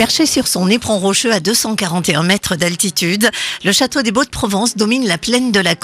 Perché sur son éperon rocheux à 241 mètres d'altitude, le château des Baux-de-Provence domine la plaine de la.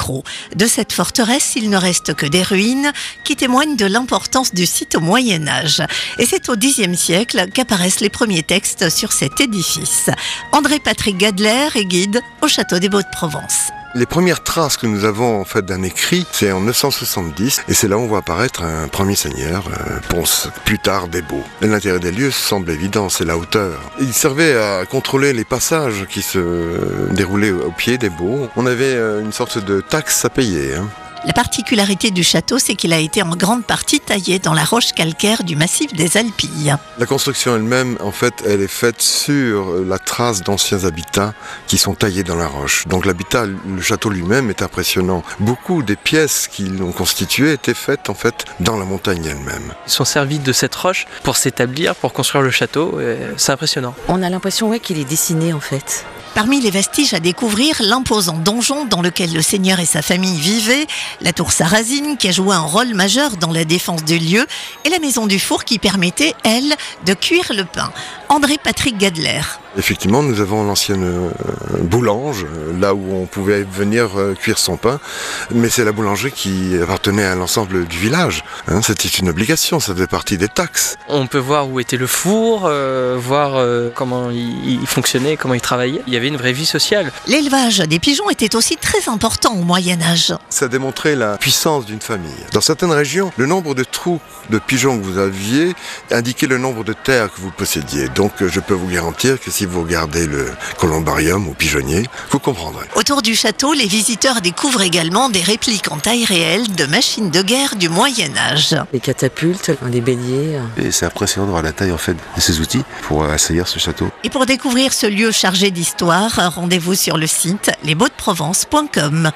De cette forteresse, il ne reste que des ruines qui témoignent de l'importance du site au Moyen Âge. Et c'est au Xe siècle qu'apparaissent les premiers textes sur cet édifice. André-Patrick Gadler est guide au château des Baux-de-Provence. Les premières traces que nous avons en fait d'un écrit, c'est en 970 et c'est là où on voit apparaître un premier seigneur, euh, Ponce, plus tard des Beaux. L'intérêt des lieux semble évident, c'est la hauteur. Il servait à contrôler les passages qui se déroulaient au pied des Beaux. On avait euh, une sorte de taxe à payer. Hein. La particularité du château, c'est qu'il a été en grande partie taillé dans la roche calcaire du massif des Alpilles. La construction elle-même, en fait, elle est faite sur la trace d'anciens habitats qui sont taillés dans la roche. Donc l'habitat, le château lui-même est impressionnant. Beaucoup des pièces qui l'ont constitué étaient faites en fait dans la montagne elle-même. Ils sont servis de cette roche pour s'établir, pour construire le château. C'est impressionnant. On a l'impression ouais, qu'il est dessiné en fait. Parmi les vestiges à découvrir, l'imposant donjon dans lequel le seigneur et sa famille vivaient, la tour Sarrazine qui a joué un rôle majeur dans la défense du lieu et la maison du four qui permettait, elle, de cuire le pain. André-Patrick Gadler. Effectivement, nous avons l'ancienne euh, boulange, euh, là où on pouvait venir euh, cuire son pain, mais c'est la boulangerie qui appartenait à l'ensemble du village. Hein. C'était une obligation, ça faisait partie des taxes. On peut voir où était le four, voir comment il, fonctionnait, comment il travaillait. Il y avait une vraie vie sociale. L'élevage des pigeons était aussi très important au Moyen Âge. Ça démontrait la puissance d'une famille. Dans certaines régions, le nombre de trous de pigeons que vous aviez indiquait le nombre de terres que vous possédiez. Donc je peux vous garantir que si vous regardez le columbarium ou pigeonnier, vous comprendrez. Autour du château, les visiteurs découvrent également des répliques en taille réelle de machines de guerre du Moyen Âge. Les catapultes, les béliers. Et c'est impressionnant de voir la taille en fait de ces outils pour assaillir ce château. Et pour découvrir ce lieu chargé d'histoire, rendez-vous sur le site lesbaudeprovence.com.